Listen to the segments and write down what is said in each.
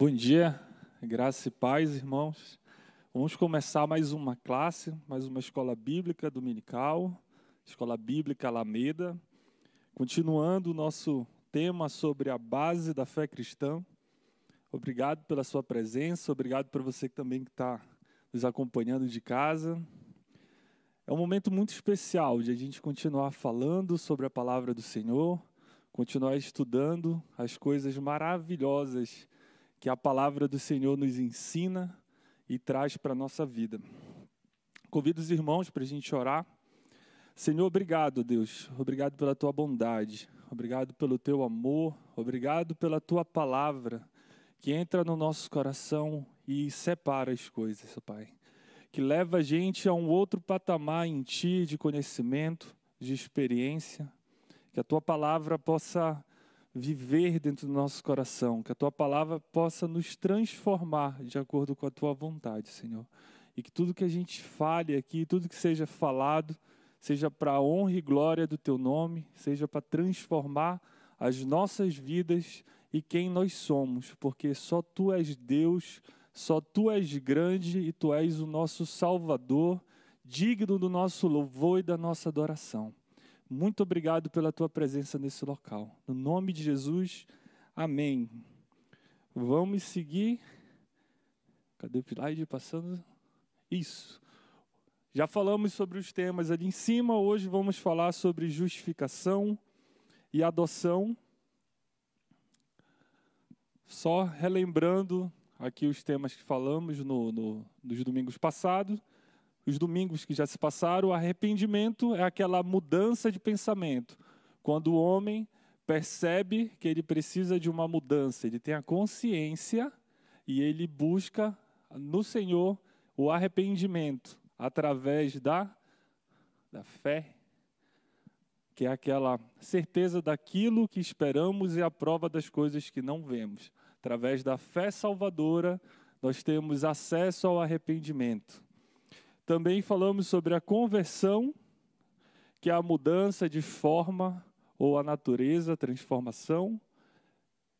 Bom dia, graça e paz, irmãos. Vamos começar mais uma classe, mais uma escola bíblica dominical, escola bíblica Alameda, continuando o nosso tema sobre a base da fé cristã. Obrigado pela sua presença, obrigado por você também que está nos acompanhando de casa. É um momento muito especial de a gente continuar falando sobre a palavra do Senhor, continuar estudando as coisas maravilhosas que a palavra do Senhor nos ensina e traz para a nossa vida. Convido os irmãos para a gente orar. Senhor, obrigado, Deus. Obrigado pela tua bondade. Obrigado pelo teu amor. Obrigado pela tua palavra que entra no nosso coração e separa as coisas, Pai. Que leva a gente a um outro patamar em ti de conhecimento, de experiência. Que a tua palavra possa viver dentro do nosso coração, que a tua palavra possa nos transformar de acordo com a tua vontade, Senhor. E que tudo que a gente fale aqui, tudo que seja falado, seja para a honra e glória do teu nome, seja para transformar as nossas vidas e quem nós somos, porque só tu és Deus, só tu és grande e tu és o nosso Salvador, digno do nosso louvor e da nossa adoração. Muito obrigado pela tua presença nesse local. No nome de Jesus, amém. Vamos seguir. Cadê o slide passando? Isso. Já falamos sobre os temas ali em cima, hoje vamos falar sobre justificação e adoção. Só relembrando aqui os temas que falamos no, no, nos domingos passados os domingos que já se passaram, arrependimento é aquela mudança de pensamento. Quando o homem percebe que ele precisa de uma mudança, ele tem a consciência e ele busca no Senhor o arrependimento através da, da fé, que é aquela certeza daquilo que esperamos e a prova das coisas que não vemos. Através da fé salvadora, nós temos acesso ao arrependimento. Também falamos sobre a conversão, que é a mudança de forma ou a natureza, a transformação,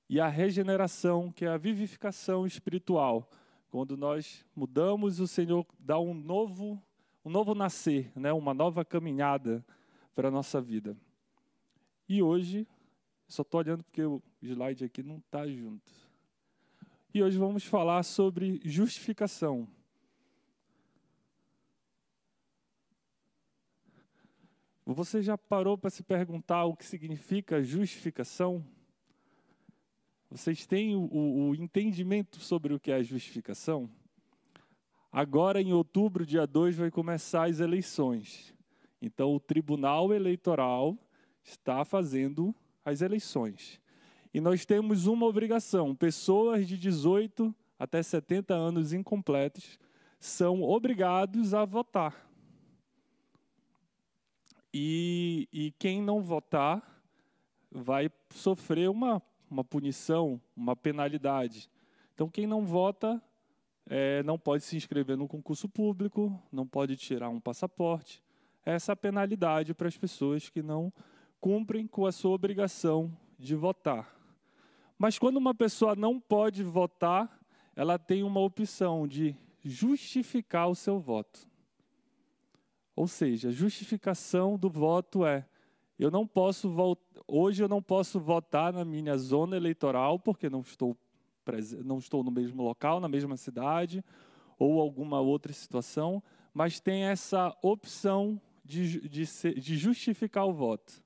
e a regeneração, que é a vivificação espiritual. Quando nós mudamos, o Senhor dá um novo, um novo nascer, né? uma nova caminhada para a nossa vida. E hoje, só estou olhando porque o slide aqui não está junto. E hoje vamos falar sobre justificação. Você já parou para se perguntar o que significa justificação? Vocês têm o, o, entendimento sobre o que é justificação? Agora, em outubro, dia 2, vai começar as eleições. Então, o Tribunal Eleitoral está fazendo as eleições. E nós temos uma obrigação: pessoas de 18 até 70 anos incompletos são obrigados a votar. E, e quem não votar vai sofrer uma, uma punição, uma penalidade. Então, quem não vota é, não pode se inscrever no concurso público, não pode tirar um passaporte. Essa é a penalidade para as pessoas que não cumprem com a sua obrigação de votar. Mas quando uma pessoa não pode votar, ela tem uma opção de justificar o seu voto. Ou seja, a justificação do voto é: eu não posso hoje eu não posso votar na minha zona eleitoral porque não estou não estou no mesmo local, na mesma cidade ou alguma outra situação, mas tem essa opção de, de, de justificar o voto.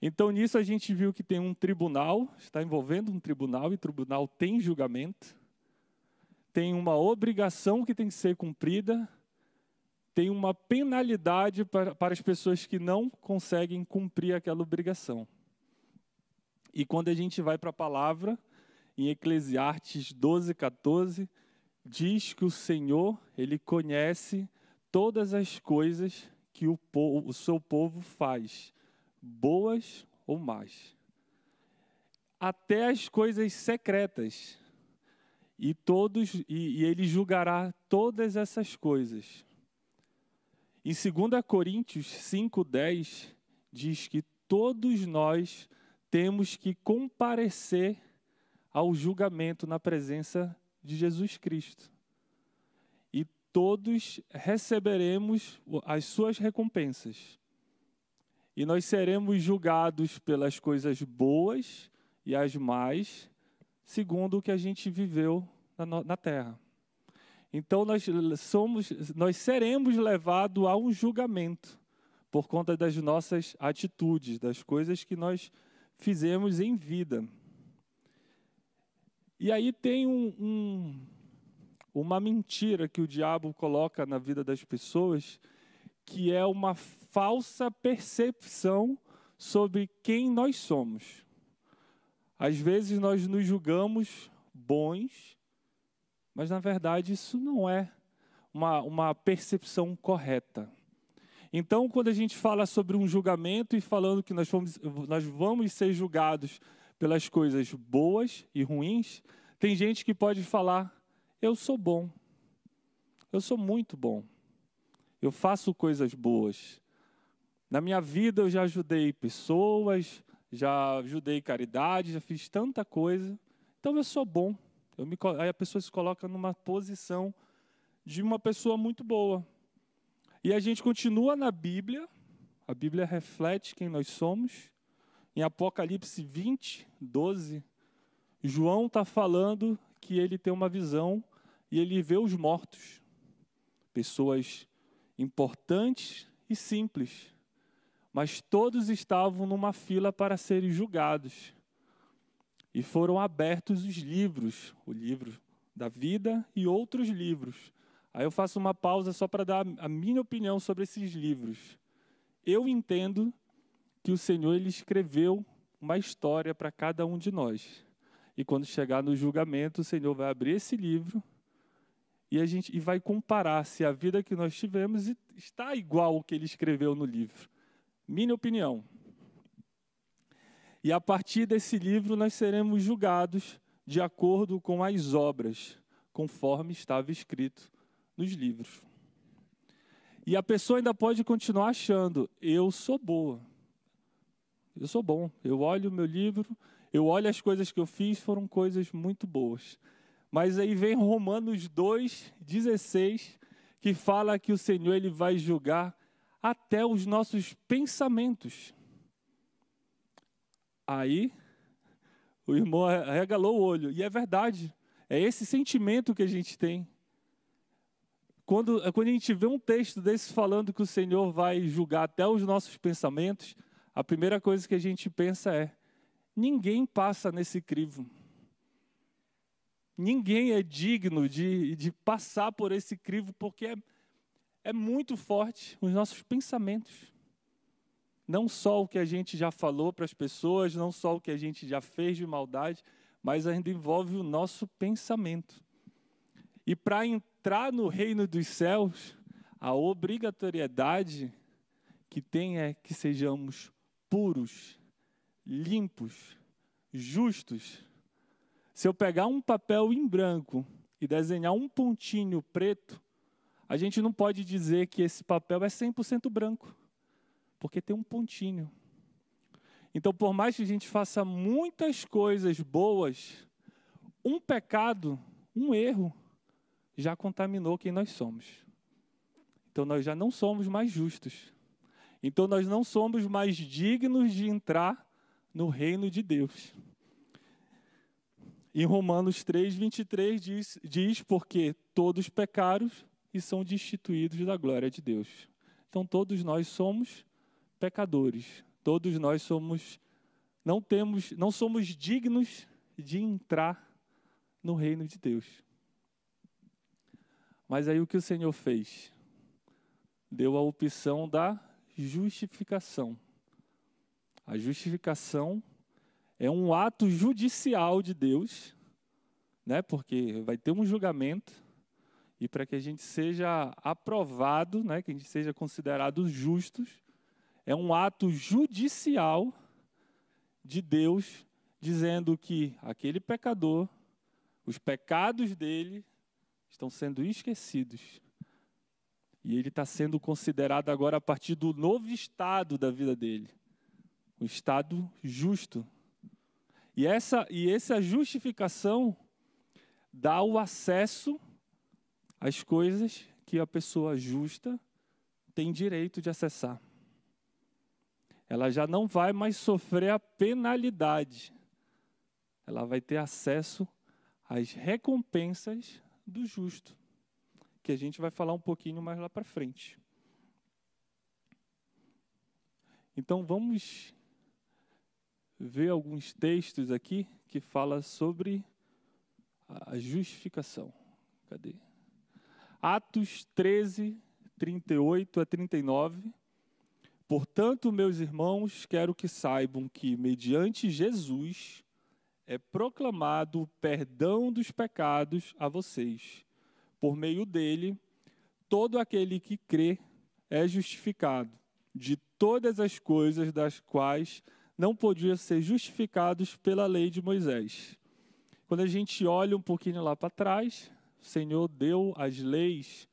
Então, nisso a gente viu que tem um tribunal, está envolvendo um tribunal, e tribunal tem julgamento, tem uma obrigação que tem que ser cumprida, tem uma penalidade para, para as pessoas que não conseguem cumprir aquela obrigação. E quando a gente vai para a palavra, em Eclesiastes 12, 14, diz que o Senhor, Ele conhece todas as coisas que o, povo, o seu povo faz, boas ou más. Até as coisas secretas. E todos e, e ele julgará todas essas coisas. Em 2 Coríntios 5,10 diz que todos nós temos que comparecer ao julgamento na presença de Jesus Cristo. E todos receberemos as suas recompensas. E nós seremos julgados pelas coisas boas e as más, segundo o que a gente viveu na, na terra. Então nós somos, nós seremos levados a um julgamento por conta das nossas atitudes, das coisas que nós fizemos em vida. E aí tem um, um, uma mentira que o diabo coloca na vida das pessoas, que é uma falsa percepção sobre quem nós somos. Às vezes nós nos julgamos bons, mas na verdade isso não é uma, uma percepção correta. Então, quando a gente fala sobre um julgamento e falando que nós, fomos, nós vamos ser julgados pelas coisas boas e ruins, tem gente que pode falar: eu sou bom, eu sou muito bom, eu faço coisas boas. Na minha vida eu já ajudei pessoas, já ajudei caridade, já fiz tanta coisa, então eu sou bom. Me, aí a pessoa se coloca numa posição de uma pessoa muito boa. E a gente continua na Bíblia, a Bíblia reflete quem nós somos. Em Apocalipse 20, 12, João está falando que ele tem uma visão e ele vê os mortos, pessoas importantes e simples, mas todos estavam numa fila para serem julgados. E foram abertos os livros, o livro da vida e outros livros. Aí eu faço uma pausa só para dar a minha opinião sobre esses livros. Eu entendo que o Senhor ele escreveu uma história para cada um de nós. E quando chegar no julgamento, o Senhor vai abrir esse livro e a gente e vai comparar se a vida que nós tivemos está igual ao que ele escreveu no livro. Minha opinião. E a partir desse livro nós seremos julgados de acordo com as obras, conforme estava escrito nos livros. E a pessoa ainda pode continuar achando: eu sou boa. Eu sou bom. Eu olho o meu livro, eu olho as coisas que eu fiz, foram coisas muito boas. Mas aí vem Romanos 2:16, que fala que o Senhor ele vai julgar até os nossos pensamentos. Aí o irmão regalou o olho, e é verdade. É esse sentimento que a gente tem. Quando, quando a gente vê um texto desse falando que o Senhor vai julgar até os nossos pensamentos, a primeira coisa que a gente pensa é: ninguém passa nesse crivo. Ninguém é digno de, de passar por esse crivo, porque é, é muito forte os nossos pensamentos. Não só o que a gente já falou para as pessoas, não só o que a gente já fez de maldade, mas ainda envolve o nosso pensamento. E para entrar no reino dos céus, a obrigatoriedade que tem é que sejamos puros, limpos, justos. Se eu pegar um papel em branco e desenhar um pontinho preto, a gente não pode dizer que esse papel é 100% branco, porque tem um pontinho. Então, por mais que a gente faça muitas coisas boas, um pecado, um erro, já contaminou quem nós somos. Então nós já não somos mais justos. Então nós não somos mais dignos de entrar no reino de Deus. Em Romanos 3, 23 diz, diz porque todos pecaram e são destituídos da glória de Deus. Então todos nós somos pecadores. Todos nós somos não temos, não somos dignos de entrar no reino de Deus. Mas aí o que o Senhor fez? Deu a opção da justificação. A justificação é um ato judicial de Deus, né? Porque vai ter um julgamento e para que a gente seja aprovado, né, que a gente seja considerado justos, é um ato judicial de Deus dizendo que aquele pecador, os pecados dele estão sendo esquecidos. E ele está sendo considerado agora a partir do novo estado da vida dele o estado justo. E essa, e essa justificação dá o acesso às coisas que a pessoa justa tem direito de acessar. Ela já não vai mais sofrer a penalidade. Ela vai ter acesso às recompensas do justo, que a gente vai falar um pouquinho mais lá para frente. Então vamos ver alguns textos aqui que fala sobre a justificação. Cadê? Atos 13, 38 a 39. Portanto, meus irmãos, quero que saibam que, mediante Jesus, é proclamado o perdão dos pecados a vocês. Por meio dele, todo aquele que crê é justificado de todas as coisas das quais não podiam ser justificados pela lei de Moisés. Quando a gente olha um pouquinho lá para trás, o Senhor deu as leis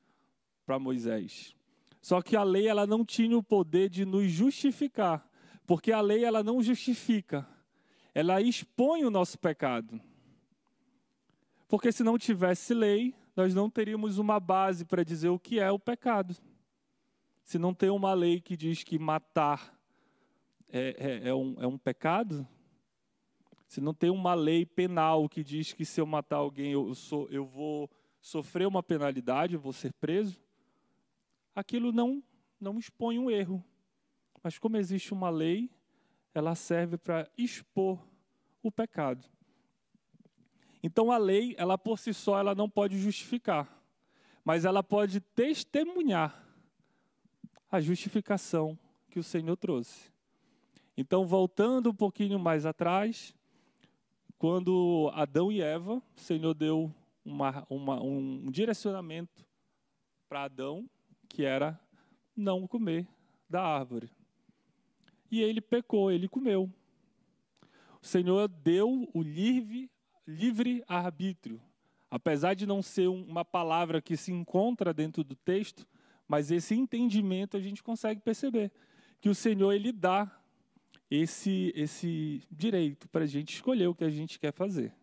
para Moisés. Só que a lei ela não tinha o poder de nos justificar, porque a lei ela não justifica, ela expõe o nosso pecado. Porque se não tivesse lei, nós não teríamos uma base para dizer o que é o pecado. Se não tem uma lei que diz que matar é, é, é, um, é um pecado? Se não tem uma lei penal que diz que se eu matar alguém eu, sou, eu vou sofrer uma penalidade, eu vou ser preso, aquilo não, não expõe um erro. Mas como existe uma lei, ela serve para expor o pecado. Então a lei, ela por si só, ela não pode justificar, mas ela pode testemunhar a justificação que o Senhor trouxe. Então, voltando um pouquinho mais atrás, quando Adão e Eva, o Senhor deu uma, uma, um direcionamento para Adão, que era não comer da árvore. E ele pecou, ele comeu. O Senhor deu o livre, livre arbítrio. Apesar de não ser uma palavra que se encontra dentro do texto, mas esse entendimento a gente consegue perceber que o Senhor ele dá esse, esse direito para a gente escolher o que a gente quer fazer.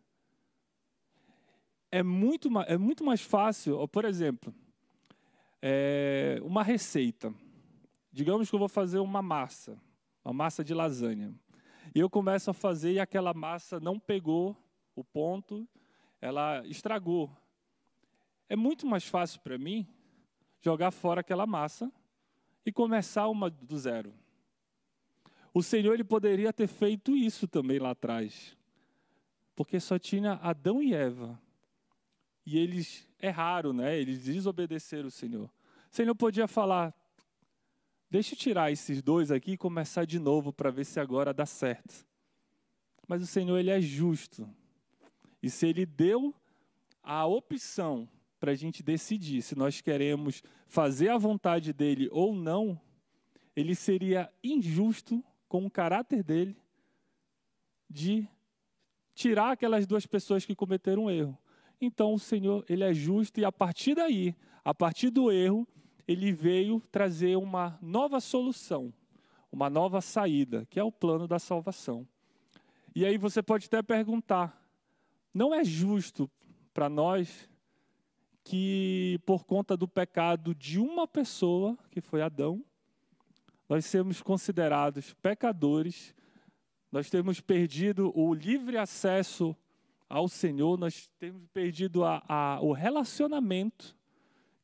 É muito, é muito mais fácil, por exemplo, é, uma receita. Digamos que eu vou fazer uma massa, uma massa de lasanha. E eu começo a fazer e aquela massa não pegou o ponto, ela estragou. É muito mais fácil para mim jogar fora aquela massa e começar uma do zero. O Senhor ele poderia ter feito isso também lá atrás, porque só tinha Adão e Eva. E eles erraram, né? Eles desobedeceram o Senhor. O Senhor podia falar: deixa eu tirar esses dois aqui e começar de novo para ver se agora dá certo. Mas o Senhor ele é justo. E se ele deu a opção para a gente decidir se nós queremos fazer a vontade dele ou não, ele seria injusto com o caráter dele de tirar aquelas duas pessoas que cometeram um erro. Então o Senhor, ele é justo e a partir daí, a partir do erro, ele veio trazer uma nova solução, uma nova saída, que é o plano da salvação. E aí você pode até perguntar: não é justo para nós que por conta do pecado de uma pessoa, que foi Adão, nós sermos considerados pecadores, nós temos perdido o livre acesso ao Senhor, nós temos perdido a, a, o relacionamento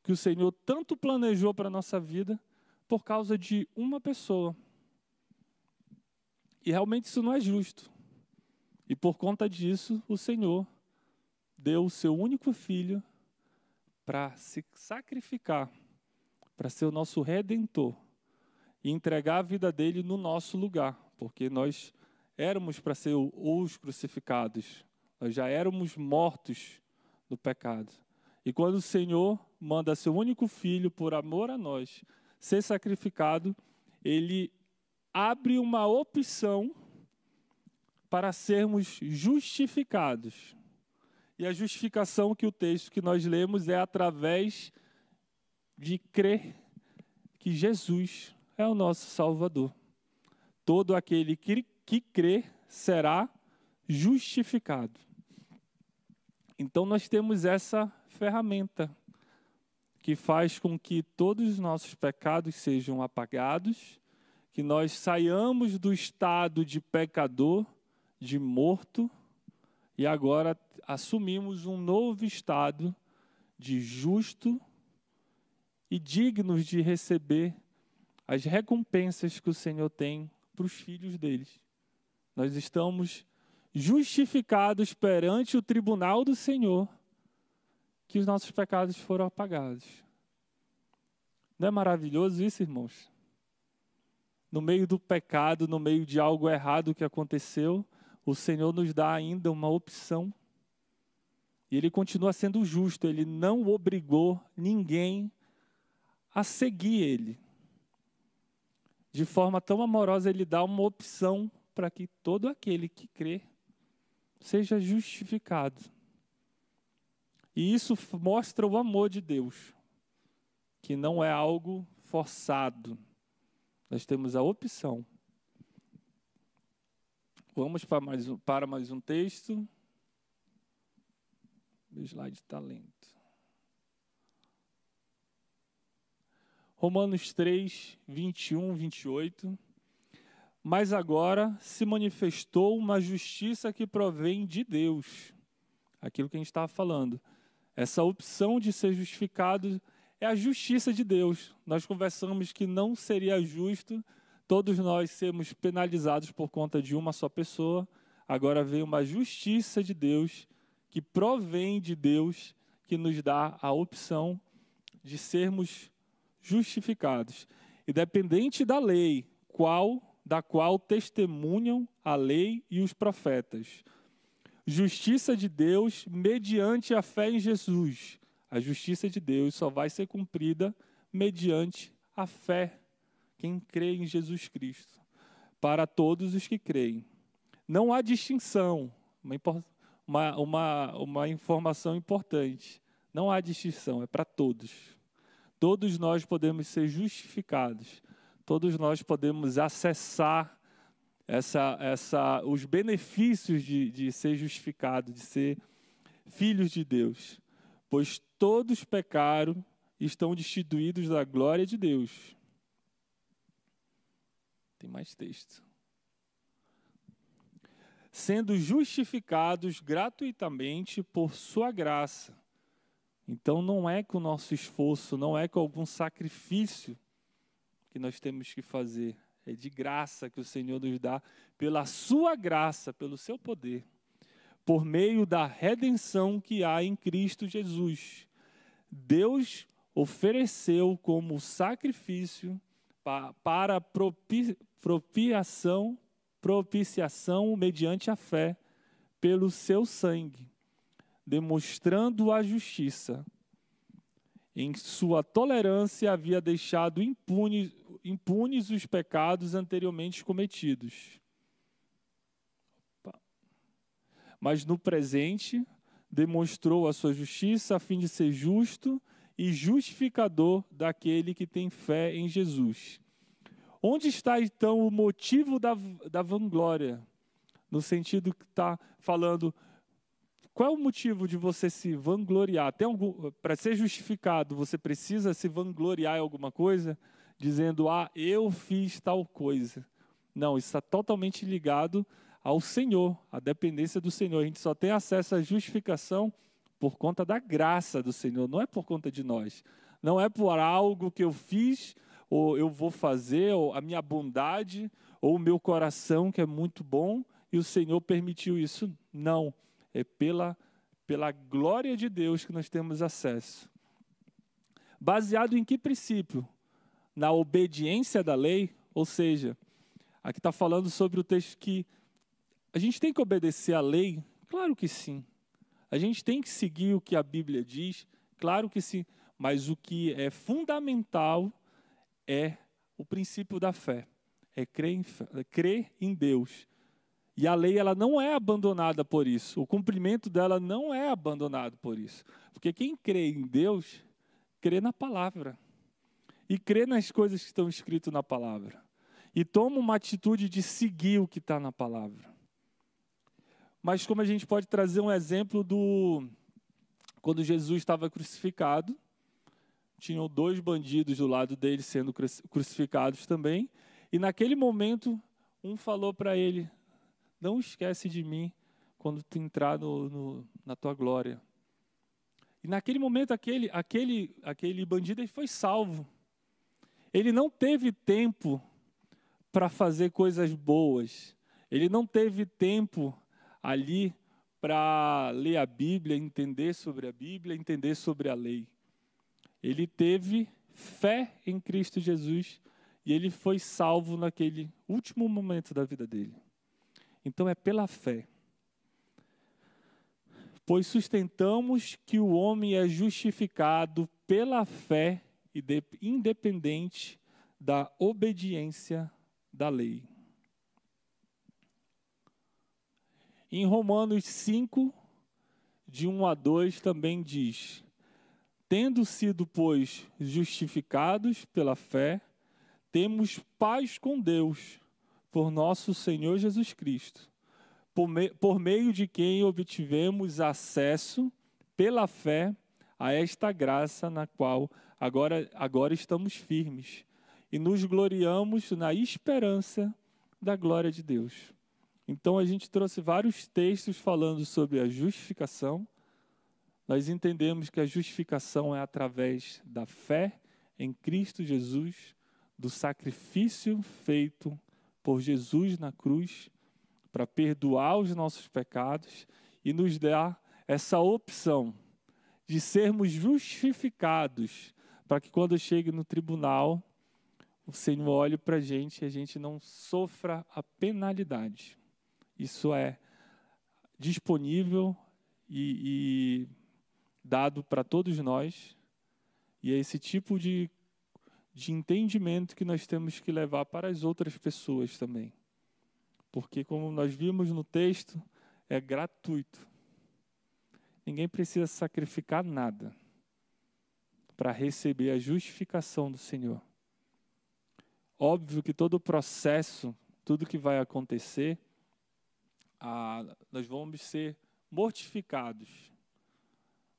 que o Senhor tanto planejou para a nossa vida por causa de uma pessoa. E realmente isso não é justo. E por conta disso, o Senhor deu o seu único filho para se sacrificar, para ser o nosso redentor e entregar a vida dele no nosso lugar, porque nós éramos para ser os crucificados, nós já éramos mortos no pecado. E quando o Senhor manda seu único filho, por amor a nós, ser sacrificado, ele abre uma opção para sermos justificados. E a justificação que o texto que nós lemos é através de crer que Jesus é o nosso Salvador. Todo aquele que, que crê será justificado. Então nós temos essa ferramenta que faz com que todos os nossos pecados sejam apagados, que nós saiamos do estado de pecador, de morto, e agora assumimos um novo estado de justo e dignos de receber as recompensas que o Senhor tem para os filhos deles. Nós estamos justificados perante o tribunal do Senhor que os nossos pecados foram apagados. Não é maravilhoso isso, irmãos? No meio do pecado, no meio de algo errado que aconteceu, o Senhor nos dá ainda uma opção. E Ele continua sendo justo, Ele não obrigou ninguém a seguir Ele. De forma tão amorosa, Ele dá uma opção para que todo aquele que crê seja justificado. E isso mostra o amor de Deus, que não é algo forçado. Nós temos a opção. Vamos para mais um, para mais um texto. O slide talento. Romanos 3, 21, 28. Mas agora se manifestou uma justiça que provém de Deus. Aquilo que a gente estava falando. Essa opção de ser justificado é a justiça de Deus. Nós conversamos que não seria justo todos nós sermos penalizados por conta de uma só pessoa. Agora vem uma justiça de Deus que provém de Deus, que nos dá a opção de sermos justificados, independente da lei, qual da qual testemunham a lei e os profetas. Justiça de Deus mediante a fé em Jesus. A justiça de Deus só vai ser cumprida mediante a fé, quem crê em Jesus Cristo, para todos os que creem. Não há distinção, uma, uma, uma informação importante. Não há distinção, é para todos. Todos nós podemos ser justificados todos nós podemos acessar essa, essa, os benefícios de, de ser justificado, de ser filhos de Deus. Pois todos pecaram e estão destituídos da glória de Deus. Tem mais texto. Sendo justificados gratuitamente por Sua graça. Então não é com o nosso esforço, não é com algum sacrifício que nós temos que fazer. É de graça que o Senhor nos dá, pela sua graça, pelo seu poder, por meio da redenção que há em Cristo Jesus. Deus ofereceu como sacrifício para propiciação, propiciação mediante a fé, pelo seu sangue, demonstrando a justiça. Em sua tolerância havia deixado impunes impunes os pecados anteriormente cometidos. Mas no presente demonstrou a sua justiça a fim de ser justo e justificador daquele que tem fé em Jesus. Onde está então o motivo da, da vanglória? No sentido que está falando, qual é o motivo de você se vangloriar? Para ser justificado, você precisa se vangloriar em alguma coisa? Dizendo, ah, eu fiz tal coisa. Não, isso está totalmente ligado ao Senhor, à dependência do Senhor. A gente só tem acesso à justificação por conta da graça do Senhor, não é por conta de nós. Não é por algo que eu fiz, ou eu vou fazer, ou a minha bondade, ou o meu coração que é muito bom, e o Senhor permitiu isso. Não, é pela, pela glória de Deus que nós temos acesso. Baseado em que princípio? Na obediência da lei, ou seja, aqui está falando sobre o texto que a gente tem que obedecer à lei? Claro que sim. A gente tem que seguir o que a Bíblia diz? Claro que sim. Mas o que é fundamental é o princípio da fé. É crer em, é crer em Deus. E a lei ela não é abandonada por isso. O cumprimento dela não é abandonado por isso. Porque quem crê em Deus, crê na palavra e crê nas coisas que estão escritas na palavra. E toma uma atitude de seguir o que está na palavra. mas como a gente pode trazer um exemplo do quando Jesus estava crucificado, tinham dois bandidos do lado dele sendo crucificados também, e naquele momento um falou para ele: Não esquece de mim quando tu entrar no, no, na tua glória. E naquele momento aquele aquele aquele bandido foi salvo. Ele não teve tempo para fazer coisas boas. Ele não teve tempo ali para ler a Bíblia, entender sobre a Bíblia, entender sobre a lei. Ele teve fé em Cristo Jesus e ele foi salvo naquele último momento da vida dele. Então é pela fé. Pois sustentamos que o homem é justificado pela fé, independente da obediência da lei. Em Romanos 5, de 1 a 2, também diz: Tendo sido, pois, justificados pela fé, temos paz com Deus, por nosso Senhor Jesus Cristo, por, me, por meio de quem obtivemos acesso, pela fé, a esta graça na qual agora, agora estamos firmes e nos gloriamos na esperança da glória de Deus. Então a gente trouxe vários textos falando sobre a justificação. Nós entendemos que a justificação é através da fé em Cristo Jesus, do sacrifício feito por Jesus na cruz para perdoar os nossos pecados e nos dar essa opção de sermos justificados para que quando chegue no tribunal o Senhor olhe para a gente e a gente não sofra a penalidade. Isso é disponível e, e dado para todos nós, e é esse tipo de, de entendimento que nós temos que levar para as outras pessoas também. Porque, como nós vimos no texto, é gratuito. Ninguém precisa sacrificar nada para receber a justificação do Senhor. Óbvio que todo o processo, tudo que vai acontecer, ah, nós vamos ser mortificados,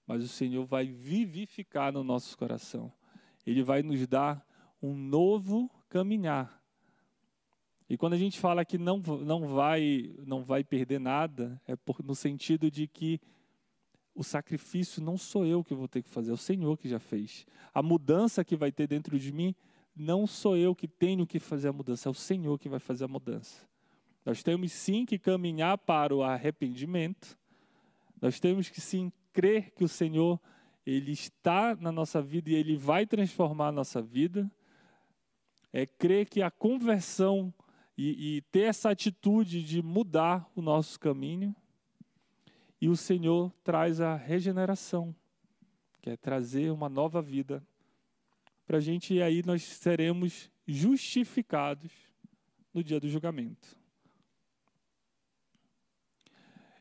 mas o Senhor vai vivificar no nosso coração. Ele vai nos dar um novo caminhar. E quando a gente fala que não, não, vai, não vai perder nada, é por, no sentido de que o sacrifício não sou eu que vou ter que fazer, é o Senhor que já fez. A mudança que vai ter dentro de mim, não sou eu que tenho que fazer a mudança, é o Senhor que vai fazer a mudança. Nós temos sim que caminhar para o arrependimento. Nós temos que sim crer que o Senhor ele está na nossa vida e ele vai transformar a nossa vida. É crer que a conversão e, e ter essa atitude de mudar o nosso caminho. E o Senhor traz a regeneração, que é trazer uma nova vida para a gente, e aí nós seremos justificados no dia do julgamento.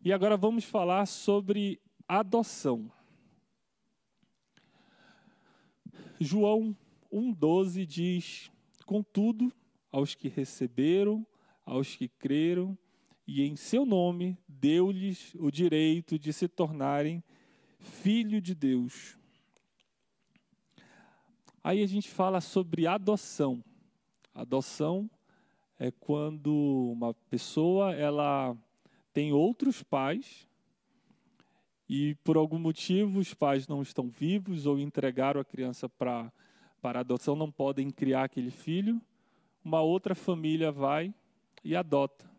E agora vamos falar sobre adoção. João 1,12 diz: Contudo, aos que receberam, aos que creram, e em seu nome deu-lhes o direito de se tornarem filho de Deus. Aí a gente fala sobre adoção. Adoção é quando uma pessoa ela tem outros pais e por algum motivo os pais não estão vivos ou entregaram a criança para para adoção, não podem criar aquele filho, uma outra família vai e adota.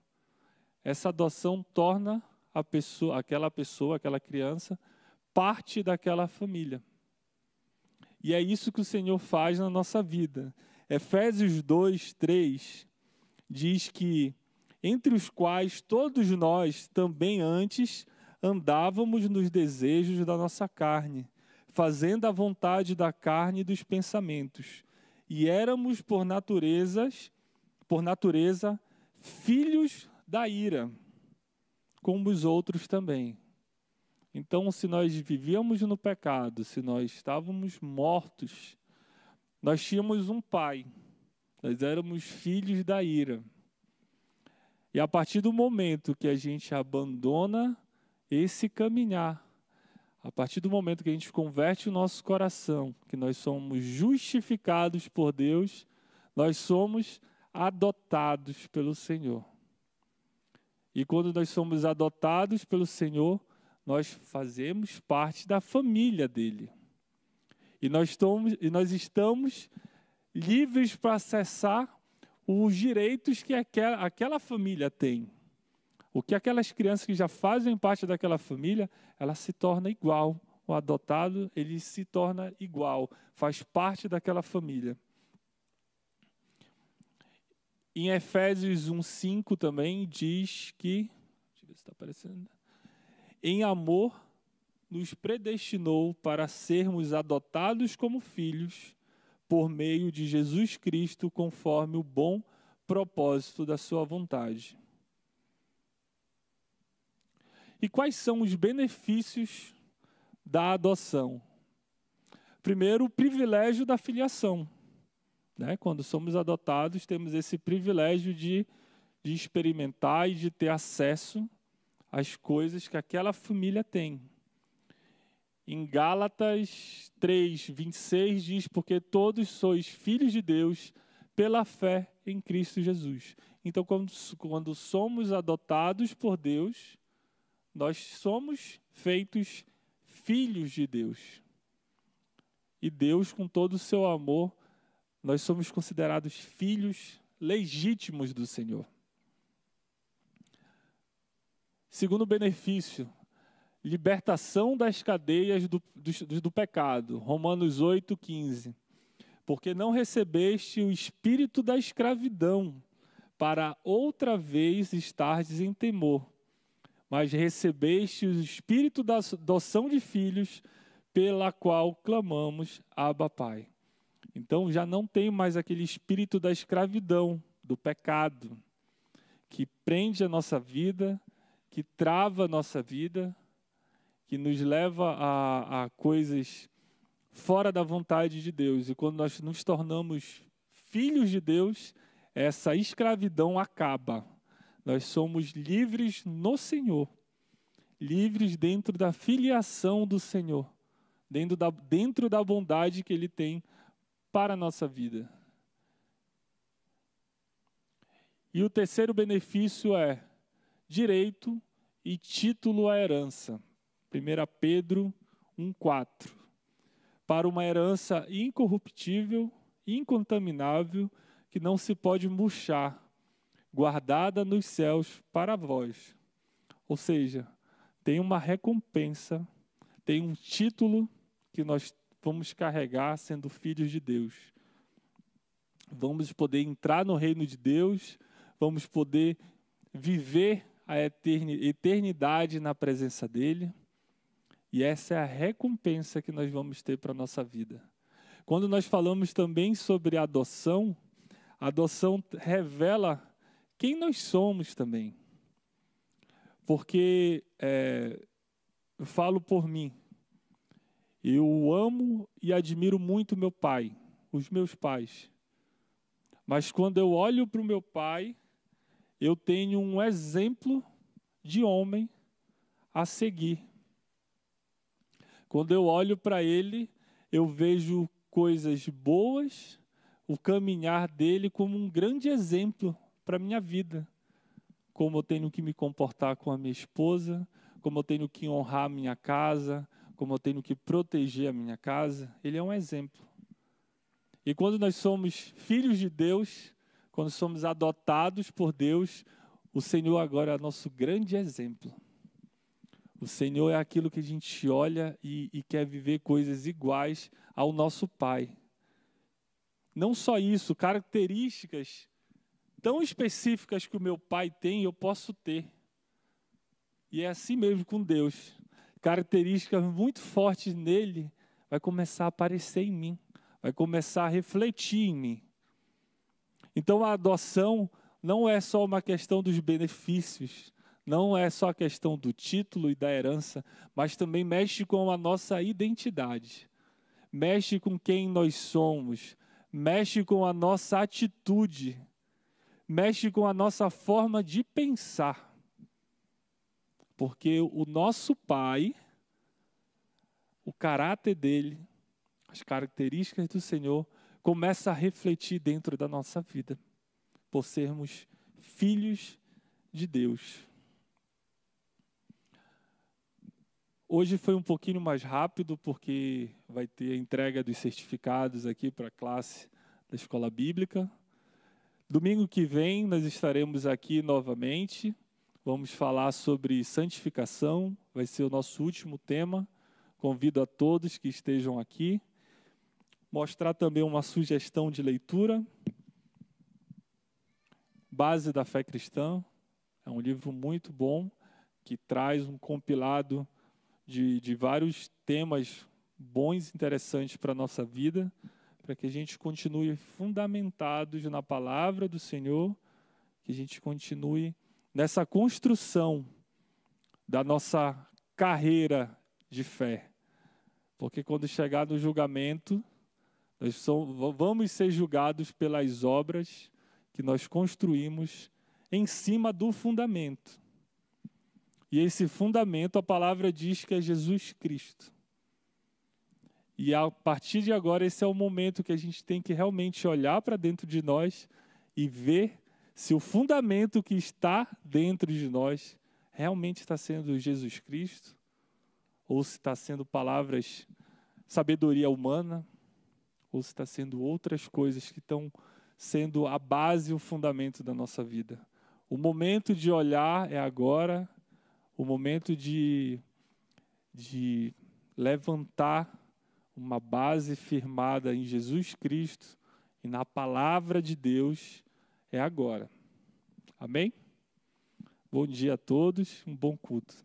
Essa adoção torna a pessoa, aquela pessoa, aquela criança, parte daquela família. E é isso que o Senhor faz na nossa vida. Efésios 2, 3 diz que entre os quais todos nós também antes andávamos nos desejos da nossa carne, fazendo a vontade da carne e dos pensamentos, e éramos por naturezas, por natureza, filhos da ira, como os outros também. Então, se nós vivíamos no pecado, se nós estávamos mortos, nós tínhamos um pai, nós éramos filhos da ira. E a partir do momento que a gente abandona esse caminhar, a partir do momento que a gente converte o nosso coração, que nós somos justificados por Deus, nós somos adotados pelo Senhor. E quando nós somos adotados pelo Senhor, nós fazemos parte da família dele. E nós estamos, e nós estamos livres para acessar os direitos que aquela, aquela família tem. O que aquelas crianças que já fazem parte daquela família, ela se torna igual. O adotado, ele se torna igual, faz parte daquela família. Em Efésios 1:5 também diz que, deixa eu ver se está aparecendo. Em amor nos predestinou para sermos adotados como filhos por meio de Jesus Cristo, conforme o bom propósito da sua vontade. E quais são os benefícios da adoção? Primeiro, o privilégio da filiação. Né? Quando somos adotados, temos esse privilégio de, de experimentar e de ter acesso às coisas que aquela família tem. Em Gálatas 3, 26 diz: Porque todos sois filhos de Deus pela fé em Cristo Jesus. Então, quando, quando somos adotados por Deus, nós somos feitos filhos de Deus. E Deus, com todo o seu amor, nós somos considerados filhos legítimos do Senhor. Segundo benefício, libertação das cadeias do, do, do pecado. Romanos 8, 15. Porque não recebeste o espírito da escravidão, para outra vez estardes em temor, mas recebeste o espírito da adoção de filhos, pela qual clamamos, Abba Pai. Então já não tem mais aquele espírito da escravidão, do pecado, que prende a nossa vida, que trava a nossa vida, que nos leva a, a coisas fora da vontade de Deus. E quando nós nos tornamos filhos de Deus, essa escravidão acaba. Nós somos livres no Senhor, livres dentro da filiação do Senhor, dentro da, dentro da bondade que Ele tem para a nossa vida. E o terceiro benefício é direito e título à herança. 1 Pedro 1,4. Para uma herança incorruptível, incontaminável, que não se pode murchar, guardada nos céus para vós. Ou seja, tem uma recompensa, tem um título que nós vamos carregar sendo filhos de Deus. Vamos poder entrar no reino de Deus, vamos poder viver a eternidade na presença dEle. E essa é a recompensa que nós vamos ter para a nossa vida. Quando nós falamos também sobre adoção, a adoção revela quem nós somos também. Porque é, eu falo por mim, eu amo e admiro muito meu pai, os meus pais. Mas quando eu olho para o meu pai, eu tenho um exemplo de homem a seguir. Quando eu olho para ele, eu vejo coisas boas, o caminhar dele como um grande exemplo para a minha vida. Como eu tenho que me comportar com a minha esposa, como eu tenho que honrar a minha casa, como eu tenho que proteger a minha casa, ele é um exemplo. E quando nós somos filhos de Deus, quando somos adotados por Deus, o Senhor agora é nosso grande exemplo. O Senhor é aquilo que a gente olha e, e quer viver coisas iguais ao nosso Pai. Não só isso, características tão específicas que o meu Pai tem, eu posso ter. E é assim mesmo com Deus características muito fortes nele vai começar a aparecer em mim, vai começar a refletir em mim. Então a adoção não é só uma questão dos benefícios, não é só a questão do título e da herança, mas também mexe com a nossa identidade, mexe com quem nós somos, mexe com a nossa atitude, mexe com a nossa forma de pensar. Porque o nosso Pai, o caráter dele, as características do Senhor, começa a refletir dentro da nossa vida, por sermos filhos de Deus. Hoje foi um pouquinho mais rápido, porque vai ter a entrega dos certificados aqui para a classe da escola bíblica. Domingo que vem nós estaremos aqui novamente. Vamos falar sobre santificação, vai ser o nosso último tema. Convido a todos que estejam aqui. Mostrar também uma sugestão de leitura. Base da Fé Cristã. É um livro muito bom que traz um compilado de, de vários temas bons interessantes para a nossa vida, para que a gente continue fundamentados na palavra do Senhor, que a gente continue nessa construção da nossa carreira de fé. Porque quando chegar no julgamento, nós somos, vamos ser julgados pelas obras que nós construímos em cima do fundamento. E esse fundamento, a palavra diz que é Jesus Cristo. E a partir de agora, esse é o momento que a gente tem que realmente olhar para dentro de nós e ver se o fundamento que está dentro de nós realmente está sendo Jesus Cristo, ou se está sendo palavras, sabedoria humana, ou se está sendo outras coisas que estão sendo a base e o fundamento da nossa vida. O momento de olhar é agora. O momento de, de levantar uma base firmada em Jesus Cristo e na palavra de Deus é agora. Amém? Bom dia a todos, um bom culto.